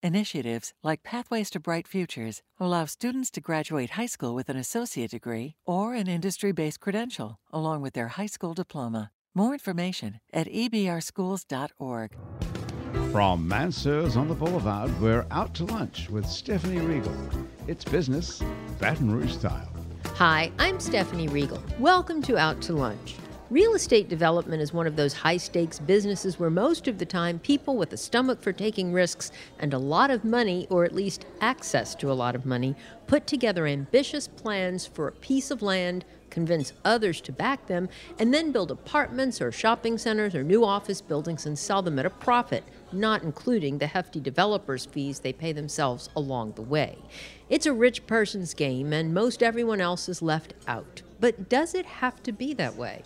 Initiatives like Pathways to Bright Futures allow students to graduate high school with an associate degree or an industry based credential, along with their high school diploma. More information at ebrschools.org. From Mansur's on the Boulevard, we're out to lunch with Stephanie Riegel. It's business, Baton Rouge style. Hi, I'm Stephanie Riegel. Welcome to Out to Lunch. Real estate development is one of those high stakes businesses where most of the time people with a stomach for taking risks and a lot of money, or at least access to a lot of money, put together ambitious plans for a piece of land, convince others to back them, and then build apartments or shopping centers or new office buildings and sell them at a profit, not including the hefty developers' fees they pay themselves along the way. It's a rich person's game, and most everyone else is left out. But does it have to be that way?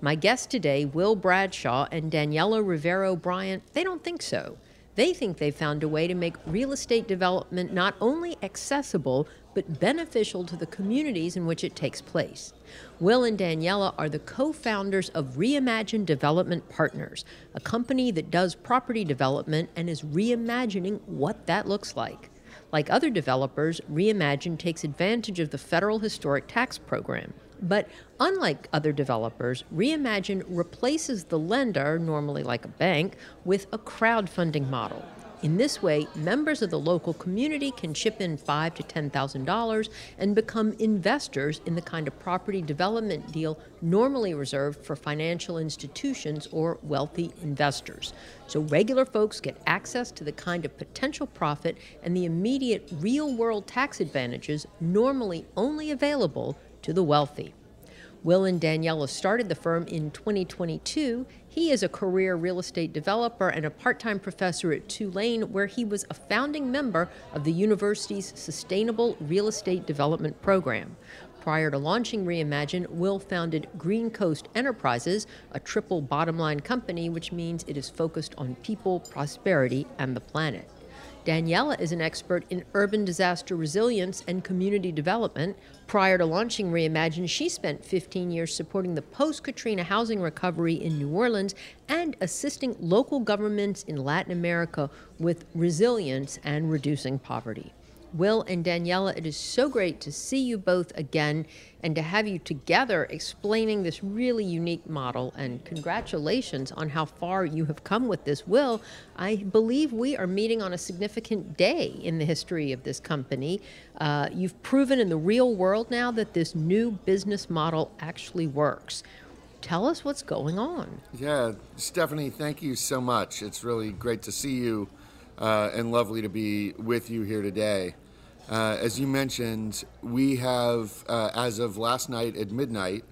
My guests today, Will Bradshaw and Daniela Rivero Bryant, they don't think so. They think they've found a way to make real estate development not only accessible, but beneficial to the communities in which it takes place. Will and Daniela are the co founders of Reimagine Development Partners, a company that does property development and is reimagining what that looks like. Like other developers, Reimagine takes advantage of the federal historic tax program. But unlike other developers, Reimagine replaces the lender, normally like a bank, with a crowdfunding model. In this way, members of the local community can chip in five to ten thousand dollars and become investors in the kind of property development deal normally reserved for financial institutions or wealthy investors. So regular folks get access to the kind of potential profit and the immediate real world tax advantages normally only available to the wealthy. Will and Daniela started the firm in 2022. He is a career real estate developer and a part time professor at Tulane, where he was a founding member of the university's Sustainable Real Estate Development Program. Prior to launching Reimagine, Will founded Green Coast Enterprises, a triple bottom line company, which means it is focused on people, prosperity, and the planet. Daniela is an expert in urban disaster resilience and community development. Prior to launching Reimagine, she spent 15 years supporting the post Katrina housing recovery in New Orleans and assisting local governments in Latin America with resilience and reducing poverty. Will and Daniela, it is so great to see you both again and to have you together explaining this really unique model. And congratulations on how far you have come with this. Will, I believe we are meeting on a significant day in the history of this company. Uh, you've proven in the real world now that this new business model actually works. Tell us what's going on. Yeah, Stephanie, thank you so much. It's really great to see you uh, and lovely to be with you here today. Uh, as you mentioned, we have, uh, as of last night at midnight,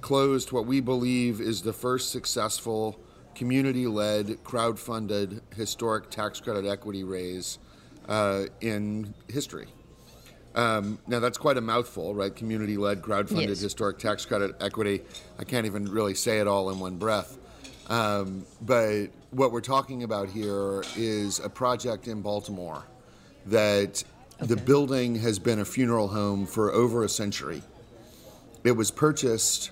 closed what we believe is the first successful community led, crowd funded historic tax credit equity raise uh, in history. Um, now, that's quite a mouthful, right? Community led, crowd funded yes. historic tax credit equity. I can't even really say it all in one breath. Um, but what we're talking about here is a project in Baltimore that okay. the building has been a funeral home for over a century. It was purchased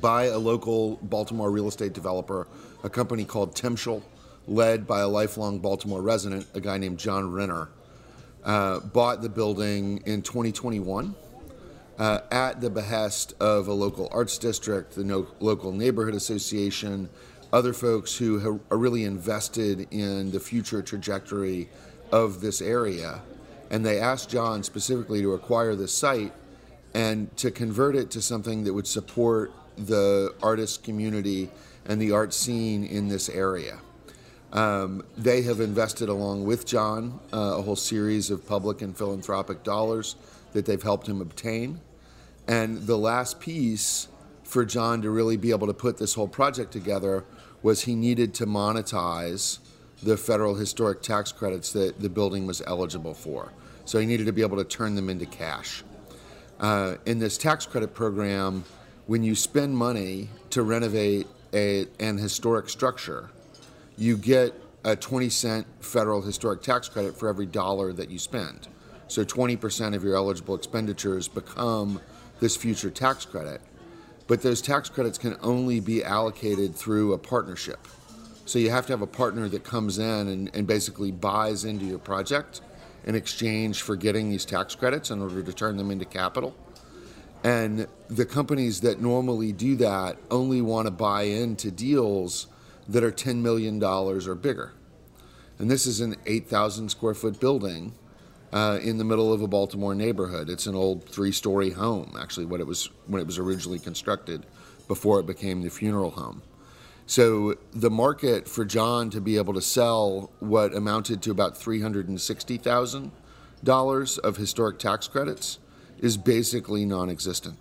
by a local Baltimore real estate developer, a company called Temschel, led by a lifelong Baltimore resident, a guy named John Renner. Uh, bought the building in 2021 uh, at the behest of a local arts district, the no- local neighborhood association, other folks who ha- are really invested in the future trajectory of this area. And they asked John specifically to acquire this site and to convert it to something that would support the artist community and the art scene in this area. Um, they have invested along with John uh, a whole series of public and philanthropic dollars that they've helped him obtain. And the last piece for John to really be able to put this whole project together was he needed to monetize the federal historic tax credits that the building was eligible for. So he needed to be able to turn them into cash. uh, in this tax credit program, when you spend money to renovate a, an historic structure, you get a 20 cent federal historic tax credit for every dollar that you spend. So 20% of your eligible expenditures become this future tax credit. But those tax credits can only be allocated through a partnership. So you have to have a partner that comes in and, and basically buys into your project in exchange for getting these tax credits in order to turn them into capital. And the companies that normally do that only want to buy into deals that are $10 million or bigger. And this is an 8,000 square foot building uh, in the middle of a Baltimore neighborhood. It's an old three-story home, actually, what it was when it was originally constructed, before it became the funeral home. So the market for John to be able to sell what amounted to about three hundred and sixty thousand dollars of historic tax credits is basically non-existent.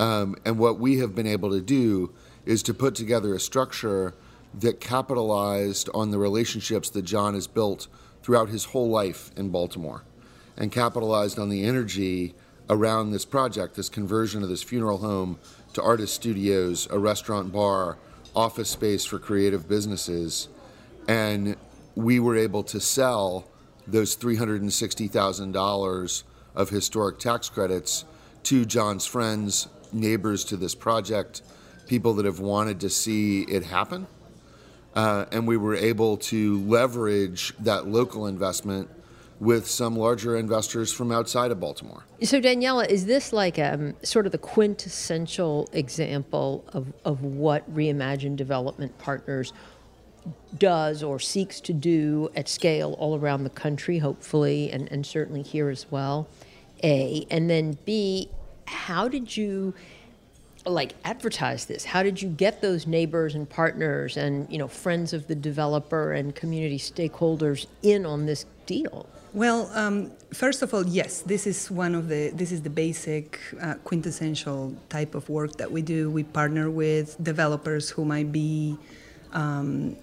Um, and what we have been able to do is to put together a structure that capitalized on the relationships that John has built throughout his whole life in Baltimore and capitalized on the energy around this project, this conversion of this funeral home to artist studios, a restaurant bar, office space for creative businesses. And we were able to sell those $360,000 of historic tax credits to John's friends, neighbors to this project, people that have wanted to see it happen uh, and we were able to leverage that local investment with some larger investors from outside of Baltimore. So, Daniela, is this like um, sort of the quintessential example of, of what Reimagine Development Partners does or seeks to do at scale all around the country, hopefully, and, and certainly here as well? A. And then B, how did you like advertise this? How did you get those neighbors and partners and you know friends of the developer and community stakeholders in on this deal? Well, um, first of all, yes, this is one of the this is the basic uh, quintessential type of work that we do. We partner with developers who might be um,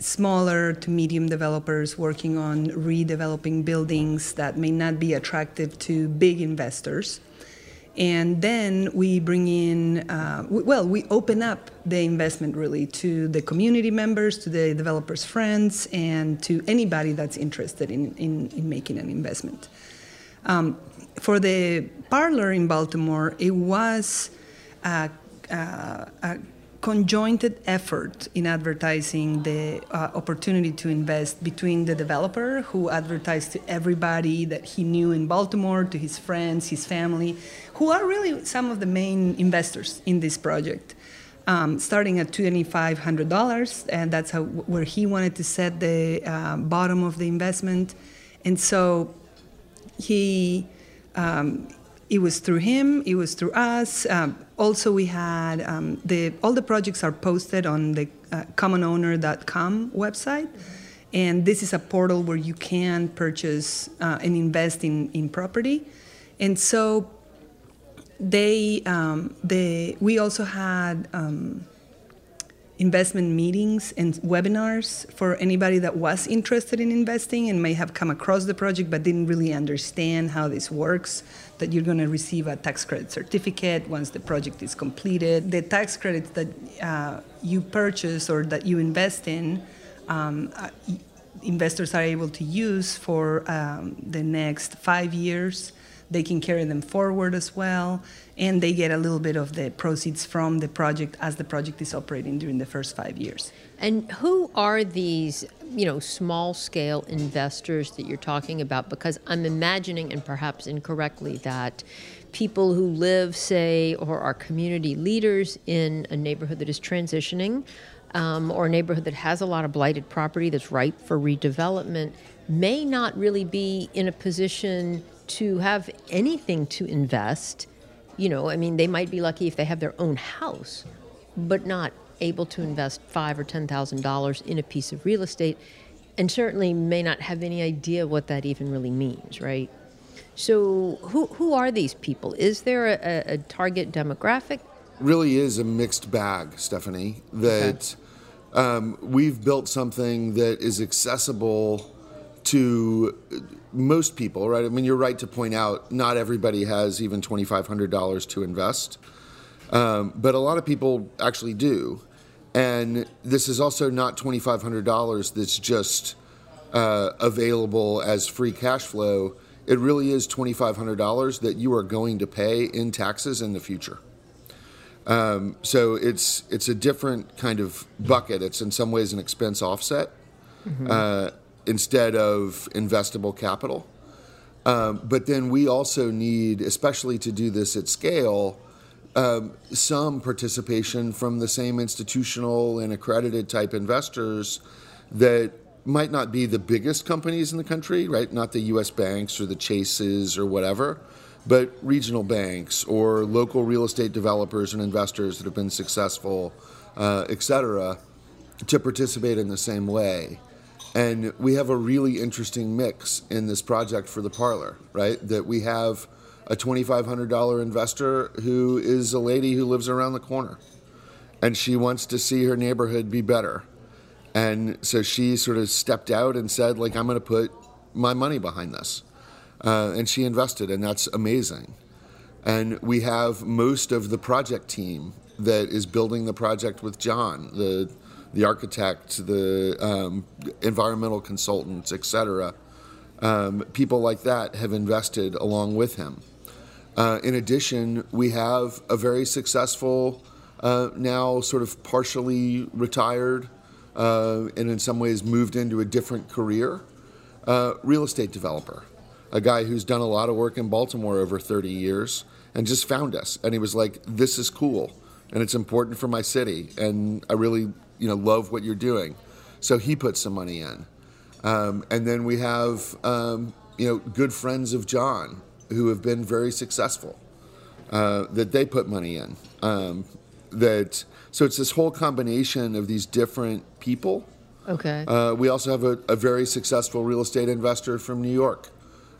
smaller to medium developers working on redeveloping buildings that may not be attractive to big investors. And then we bring in, uh, well, we open up the investment really to the community members, to the developers' friends, and to anybody that's interested in, in, in making an investment. Um, for the parlor in Baltimore, it was a, a, a conjointed effort in advertising the uh, opportunity to invest between the developer who advertised to everybody that he knew in Baltimore, to his friends, his family, who are really some of the main investors in this project. Um, starting at $2,500, and that's how where he wanted to set the uh, bottom of the investment, and so he um, it was through him, it was through us. Um, also, we had um, the all the projects are posted on the uh, commonowner.com website, and this is a portal where you can purchase uh, and invest in, in property. And so they, um, they we also had um, investment meetings and webinars for anybody that was interested in investing and may have come across the project but didn't really understand how this works that you're going to receive a tax credit certificate once the project is completed. The tax credits that uh, you purchase or that you invest in um, uh, investors are able to use for um, the next five years they can carry them forward as well, and they get a little bit of the proceeds from the project as the project is operating during the first five years. And who are these, you know, small scale investors that you're talking about? Because I'm imagining, and perhaps incorrectly, that people who live, say, or are community leaders in a neighborhood that is transitioning. Um, or a neighborhood that has a lot of blighted property that's ripe for redevelopment may not really be in a position to have anything to invest, you know, I mean, they might be lucky if they have their own house, but not able to invest five or ten thousand dollars in a piece of real estate, and certainly may not have any idea what that even really means, right? So, who who are these people? Is there a, a target demographic? Really is a mixed bag, Stephanie. That okay. um, we've built something that is accessible to most people, right? I mean, you're right to point out not everybody has even $2,500 to invest, um, but a lot of people actually do. And this is also not $2,500 that's just uh, available as free cash flow. It really is $2,500 that you are going to pay in taxes in the future. Um, so it's it's a different kind of bucket. It's in some ways an expense offset mm-hmm. uh, instead of investable capital. Um, but then we also need, especially to do this at scale, um, some participation from the same institutional and accredited type investors that might not be the biggest companies in the country, right? Not the U.S. banks or the Chases or whatever, but regional banks or local real estate developers and investors that have been successful, uh, et cetera, to participate in the same way. And we have a really interesting mix in this project for the parlor, right? That we have a $2,500 investor who is a lady who lives around the corner and she wants to see her neighborhood be better. And so she sort of stepped out and said, like, I'm going to put my money behind this. Uh, and she invested, and that's amazing. And we have most of the project team that is building the project with John, the the architect, the um, environmental consultants, etc. Um, people like that have invested along with him. Uh, in addition, we have a very successful, uh, now sort of partially retired, uh, and in some ways moved into a different career, uh, real estate developer. A guy who's done a lot of work in Baltimore over 30 years and just found us. And he was like, This is cool and it's important for my city. And I really, you know, love what you're doing. So he put some money in. Um, and then we have, um, you know, good friends of John who have been very successful uh, that they put money in. Um, that so it's this whole combination of these different people. Okay. Uh, we also have a, a, very successful real estate investor from New York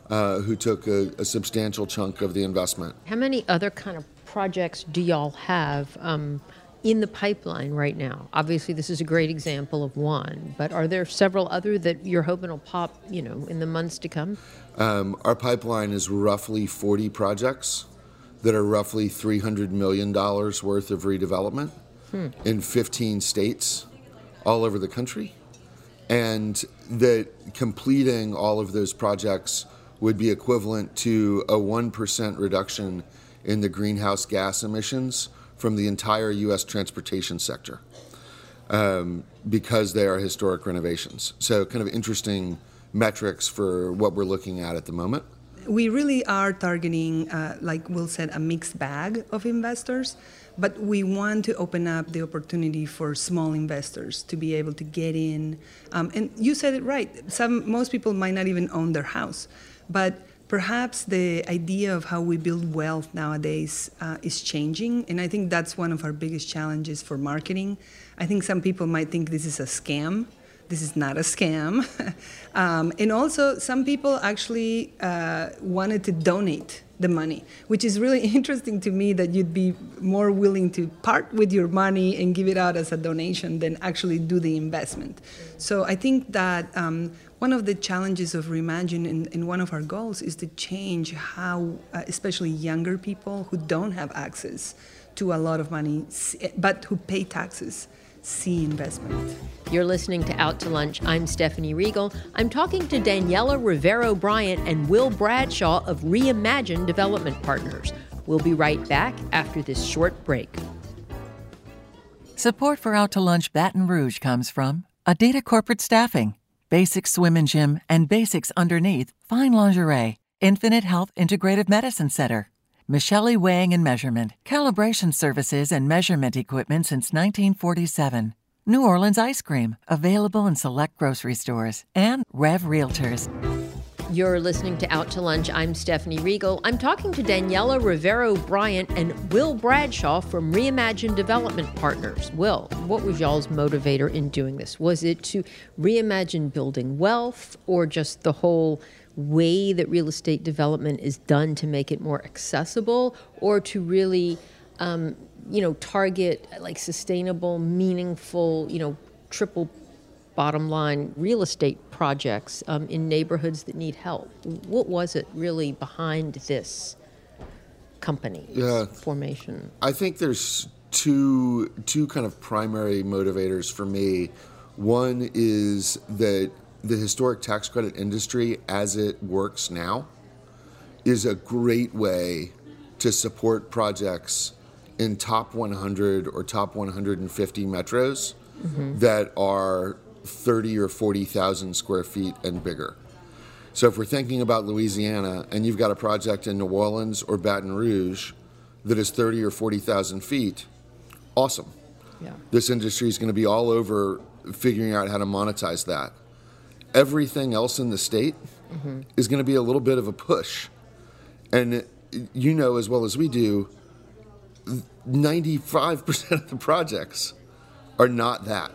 uh, who took a, a, substantial chunk of the investment. How many other kind of projects do y'all have um, in the pipeline right now? Obviously, this is a great example of one, but are there several other that you're hoping will pop, you know, in the months to come? Um, our pipeline is roughly 40 projects that are roughly $300 million worth of redevelopment hmm. in 15 states all over the country. And that completing all of those projects would be equivalent to a 1% reduction in the greenhouse gas emissions from the entire U.S. transportation sector um, because they are historic renovations. So, kind of interesting metrics for what we're looking at at the moment. We really are targeting, uh, like Will said, a mixed bag of investors, but we want to open up the opportunity for small investors to be able to get in. Um, and you said it right. Some most people might not even own their house, but perhaps the idea of how we build wealth nowadays uh, is changing, and I think that's one of our biggest challenges for marketing. I think some people might think this is a scam. This is not a scam. um, and also, some people actually uh, wanted to donate the money, which is really interesting to me that you'd be more willing to part with your money and give it out as a donation than actually do the investment. So I think that um, one of the challenges of Reimagine and, and, one of our goals is to change how, uh, especially younger people who don't have access to a lot of money, but who pay taxes, see investment. You're listening to Out to Lunch. I'm Stephanie Riegel. I'm talking to Daniela Rivero Bryant and Will Bradshaw of Reimagine Development Partners. We'll be right back after this short break. Support for Out to Lunch Baton Rouge comes from Adida Corporate Staffing Basics Swim and Gym, and Basics Underneath Fine Lingerie, Infinite Health Integrative Medicine Center, Michelle Weighing and Measurement, Calibration Services and Measurement Equipment since 1947, New Orleans Ice Cream, available in select grocery stores, and Rev Realtors. You're listening to Out to Lunch. I'm Stephanie Riegel. I'm talking to Daniela Rivero Bryant and Will Bradshaw from Reimagine Development Partners. Will, what was y'all's motivator in doing this? Was it to reimagine building wealth or just the whole way that real estate development is done to make it more accessible or to really, um, you know, target like sustainable, meaningful, you know, triple bottom line real estate projects um, in neighborhoods that need help. What was it really behind this company formation? I think there's two two kind of primary motivators for me. One is that the historic tax credit industry, as it works now, is a great way to support projects in top 100 or top 150 metros that are 30 or 40,000 square feet and bigger. So if we're thinking about Louisiana and you've got a project in New Orleans or Baton Rouge that is 30 or 40,000 feet, awesome. Yeah. This industry is going to be all over figuring out how to monetize that. Everything else in the state mm-hmm. is going to be a little bit of a push. And uh, you know as well as we do, 95% of the projects are not that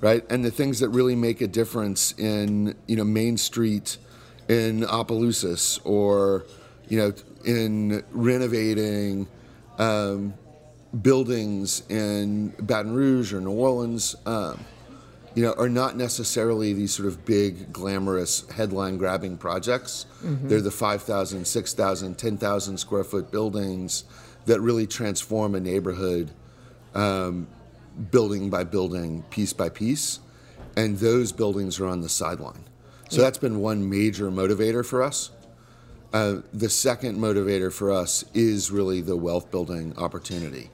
right? And the things that really make a difference in you know Main Street in Opelousas or you know in renovating um, buildings in Baton Rouge or New Orleans, um, you know, are not necessarily these sort of big, glamorous, headline-grabbing projects. They're the 5,000, 6,000, 10,000 square foot buildings that really transform a neighborhood building by building, piece by piece, and those buildings are on the sideline. So that's been one major motivator for us. Uh, the second motivator for us is really the wealth building opportunity.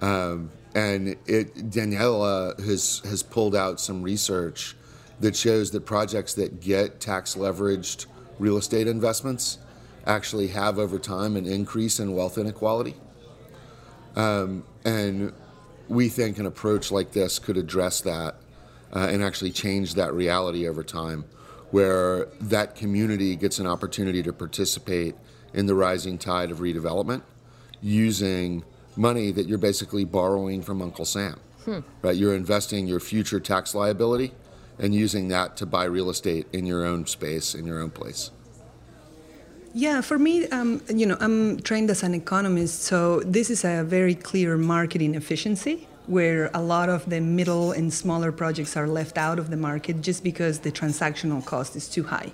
Um, and it, Daniela has, has pulled out some research that shows that projects that get tax leveraged real estate investments actually have over time an increase in wealth inequality. Um, and we think an approach like this could address that uh, and actually change that reality over time, where that community gets an opportunity to participate in the rising tide of redevelopment using money that you're basically borrowing from Uncle Sam. Right? You're investing your future tax liability and using that to buy real estate in your own space, in your own place. Yeah, for me, um, you know, I'm trained as an economist, so this is a very clear marketing efficiency where a lot of the middle and smaller projects are left out of the market just because the transactional cost is too high.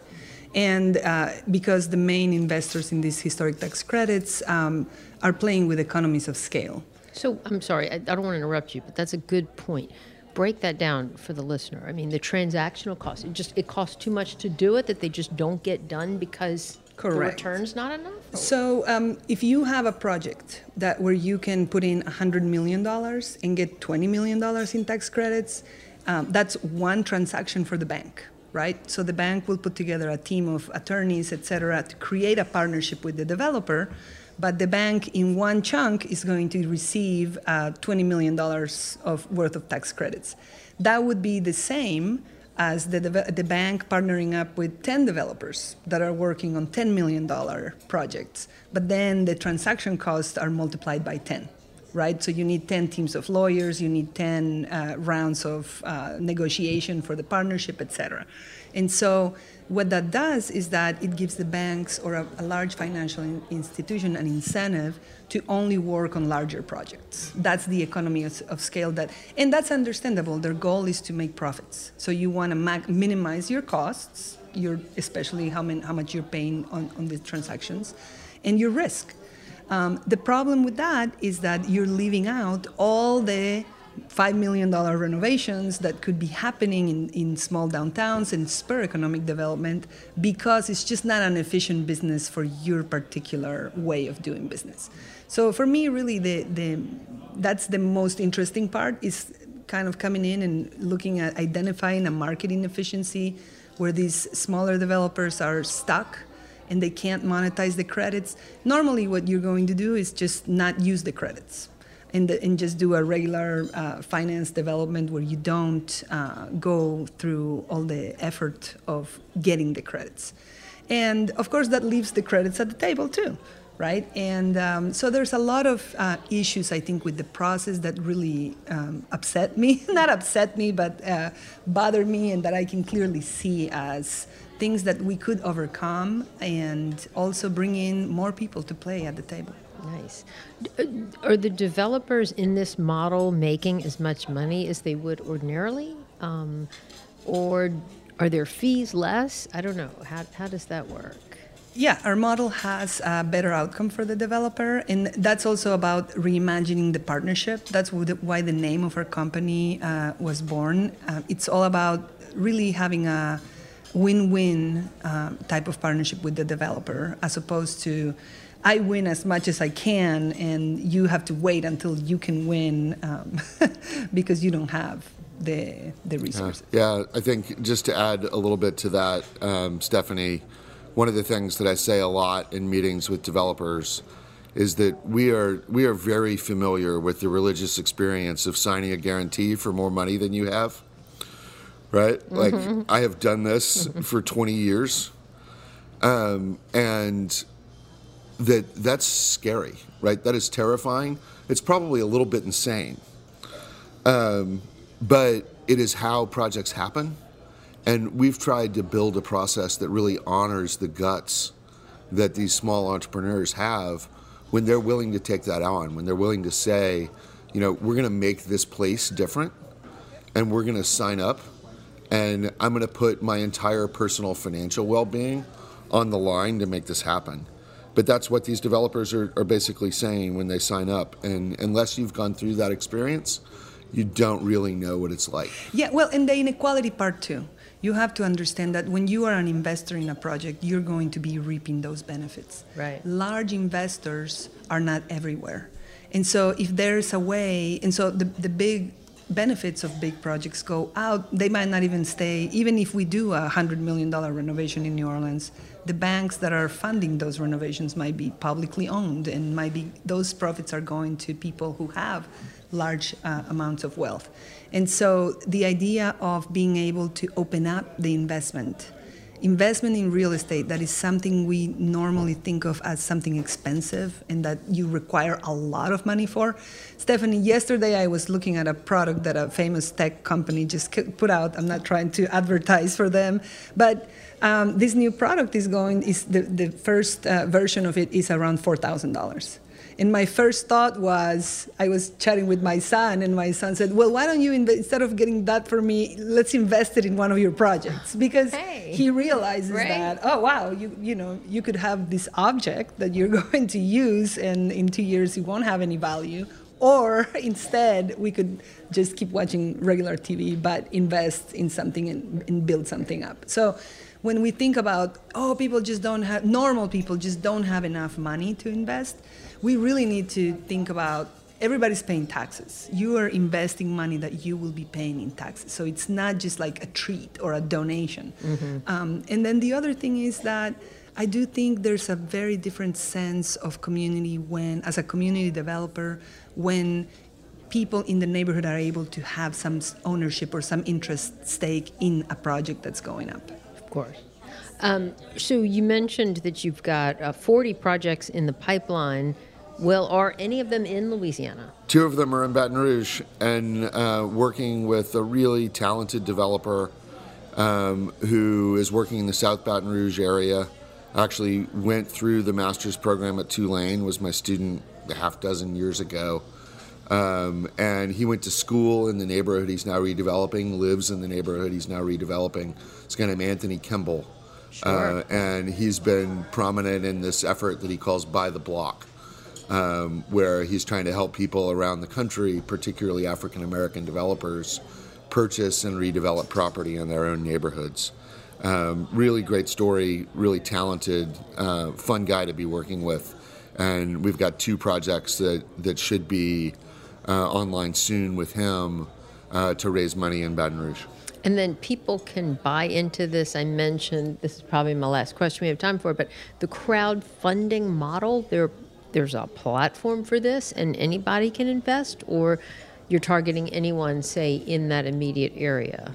And uh, because the main investors in these historic tax credits um, are playing with economies of scale. So I'm sorry, I, I don't want to interrupt you, but that's a good point. Break that down for the listener. I mean, the transactional cost, it just it costs too much to do it that they just don't get done because Correct. the return's not enough. So, um, if you have a project that where you can put in $100 million and get $20 million in tax credits, um, that's one transaction for the bank, right? So the bank will put together a team of attorneys, et cetera, to create a partnership with the developer. But the bank, in one chunk, is going to receive uh, $20 million of worth of tax credits. That would be the same as the, the bank partnering up with 10 developers that are working on $10 million projects. But then the transaction costs are multiplied by 10, right? So you need 10 teams of lawyers, you need 10 uh, rounds of uh, negotiation for the partnership, et cetera. And so what that does is that it gives the banks or a, a large financial in- institution an incentive to only work on larger projects. That's the economy of, of scale that, and that's understandable. Their goal is to make profits. So you want to minimize your costs, your, especially how, how much you're paying on, on the transactions, and your risk. Um, the problem with that is that you're leaving out all the $5 million renovations that could be happening in, in small downtowns and spur economic development because it's just not an efficient business for your particular way of doing business. So for me, really, the, the, that's the most interesting part is kind of coming in and looking at identifying a marketing efficiency where these smaller developers are stuck and they can't monetize the credits. Normally, what you're going to do is just not use the credits and, and just do a regular uh, finance development where you don't uh, go through all the effort of getting the credits. And of course, that leaves the credits at the table too, right? And um, so there's a lot of uh, issues, I think, with the process that really um, upset me. Not upset me, but uh, bother me, and that I can clearly see as things that we could overcome and also bring in more people to play at the table. Nice. Uh, Are the developers in this model making as much money as they would ordinarily? Um, or are their fees less? I don't know. How, how does that work? Yeah, our model has a better outcome for the developer, and that's also about reimagining the partnership. That's why the name of our company uh, was born. Uh, it's all about really having a win-win uh, type of partnership with the developer, as opposed to I win as much as I can, and you have to wait until you can win um, because you don't have the the resources. Yeah. yeah. I think just to add a little bit to that, um, Stephanie one of the things that I say a lot in meetings with developers is that we are we are very familiar with the religious experience of signing a guarantee for more money than you have. Right? Mm-hmm. Like I have done this mm-hmm. for 20 years. Um, and that that's scary, right? That is terrifying. It's probably a little bit insane. Um, but it is how projects happen and we've tried to build a process that really honors the guts that these small entrepreneurs have when they're willing to take that on, when they're willing to say, you know, we're going to make this place different and we're going to sign up and I'm going to put my entire personal financial well being on the line to make this happen. But that's what these developers are, are basically saying when they sign up. And unless you've gone through that experience, you don't really know what it's like. Yeah, well, and the inequality part too you have to understand that when you are an investor in a project, you're going to be reaping those benefits. Right. Large investors are not everywhere. And so if there's a way, and so the, the big benefits of big projects go out, they might not even stay, even if we do a $100 million renovation in New Orleans, the banks that are funding those renovations might be publicly owned and might be, those profits are going to people who have large uh, amounts of wealth. And so the idea of being able to open up the investment, investment in real estate, that is something we normally think of as something expensive and that you require a lot of money for. Stephanie, yesterday I was looking at a product that a famous tech company just put out. I'm not trying to advertise for them, but um, this new product is going, is the, the first uh, version of it is around $4,000. And my first thought was, I was chatting with my son, and my son said, "Well, why don't you instead of getting that for me, let's invest it in one of your projects?" Because hey. he realizes right? that, oh wow, you you know, you could have this object that you're going to use, and in two years it won't have any value. Or instead, we could just keep watching regular TV, but invest in something and, and build something up. So when we think about, oh, people just don't have, normal people just don't have enough money to invest, we really need to think about everybody's paying taxes. You are investing money that you will be paying in taxes. So it's not just like a treat or a donation. Mm-hmm. Um, and then the other thing is that I do think there's a very different sense of community when, as a community developer, when people in the neighborhood are able to have some ownership or some interest stake in a project that's going up. Of course. Um, so you mentioned that you've got uh, 40 projects in the pipeline. Well, are any of them in Louisiana? Two of them are in Baton Rouge, and uh, working with a really talented developer um, who is working in the South Baton Rouge area. Actually, went through the master's program at Tulane. Was my student a half dozen years ago. Um, and he went to school in the neighborhood he's now redeveloping, lives in the neighborhood he's now redeveloping. It's a guy named Anthony Kimball. Sure. Uh, and he's been prominent in this effort that he calls Buy the Block, um, where he's trying to help people around the country, particularly African American developers, purchase and redevelop property in their own neighborhoods. Um, really great story, really talented, uh, fun guy to be working with. And we've got two projects that, that should be uh, online soon with him uh, to raise money in Baton Rouge. And then people can buy into this. I mentioned this is probably my last question we have time for, but the crowdfunding model, there there's a platform for this and anybody can invest or you're targeting anyone say in that immediate area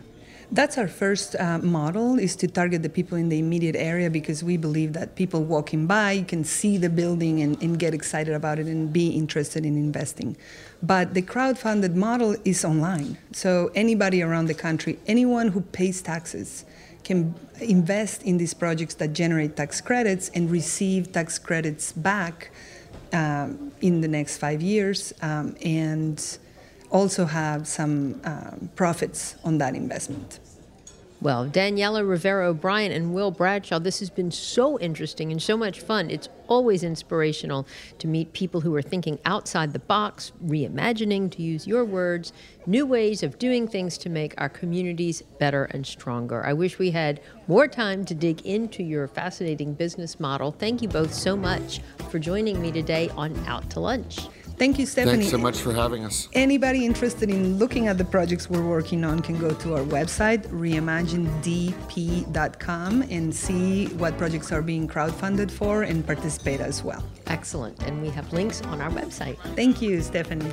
that's our first uh, model is to target the people in the immediate area because we believe that people walking by can see the building and, and get excited about it and be interested in investing. But the crowd-funded model is online. So anybody around the country anyone who pays taxes can invest in these projects that generate tax credits and receive tax credits back um, in the next five years um, and also have some um, profits on that investment. Well, Daniela Rivero Bryant and Will Bradshaw, this has been so interesting and so much fun. It's always inspirational to meet people who are thinking outside the box, reimagining, to use your words, new ways of doing things to make our communities better and stronger. I wish we had more time to dig into your fascinating business model. Thank you both so much for joining me today on Out to Lunch. Thank you, Stephanie. Thanks so much for having us. Anybody interested in looking at the projects we're working on can go to our website, reimaginedp.com, and see what projects are being crowdfunded for and participate as well. Excellent. And we have links on our website. Thank you, Stephanie.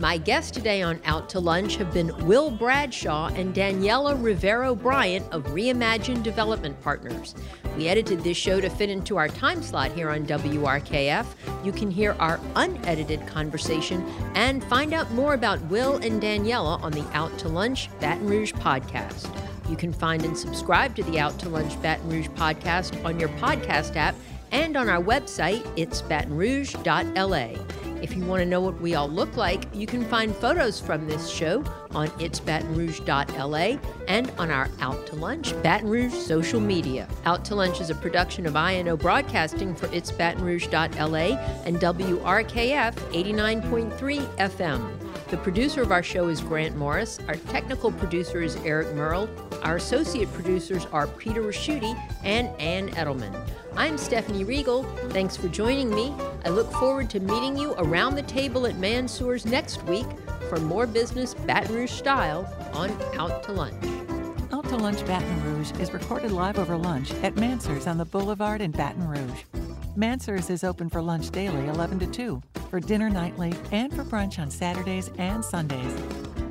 My guests today on Out to Lunch have been Will Bradshaw and Daniela Rivero Bryant of Reimagined Development Partners. We edited this show to fit into our time slot here on WRKF. You can hear our unedited conversation and find out more about Will and Daniela on the Out to Lunch Baton Rouge podcast. You can find and subscribe to the Out to Lunch Baton Rouge podcast on your podcast app and on our website, it's batonrouge.la. If you want to know what we all look like, you can find photos from this show on itsbatonrouge.la and on our Out to Lunch Baton Rouge social media. Out to Lunch is a production of INO Broadcasting for itsbatonrouge.la and WRKF 89.3 FM. The producer of our show is Grant Morris. Our technical producer is Eric Merle. Our associate producers are Peter Ricchiuti and Ann Edelman. I'm Stephanie Riegel. Thanks for joining me. I look forward to meeting you around the table at Mansur's next week for more business Baton Rouge style on Out to Lunch. Out to Lunch Baton Rouge is recorded live over lunch at Mansur's on the Boulevard in Baton Rouge. Mansur's is open for lunch daily 11 to 2, for dinner nightly, and for brunch on Saturdays and Sundays.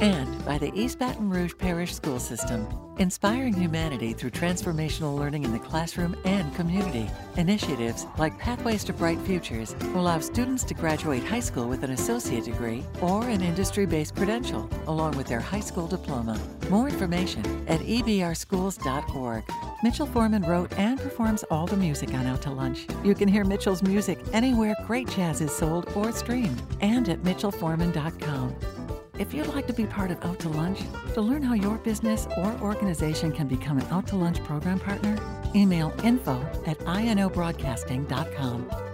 And by the East Baton Rouge Parish School System, inspiring humanity through transformational learning in the classroom and community. Initiatives like Pathways to Bright Futures allow students to graduate high school with an associate degree or an industry based credential, along with their high school diploma. More information at ebrschools.org. Mitchell Foreman wrote and performs all the music on Out to Lunch. You can hear Mitchell's music anywhere great jazz is sold or streamed, and at mitchellforeman.com. If you'd like to be part of Out to Lunch, to learn how your business or organization can become an Out to Lunch program partner, email info at inobroadcasting.com.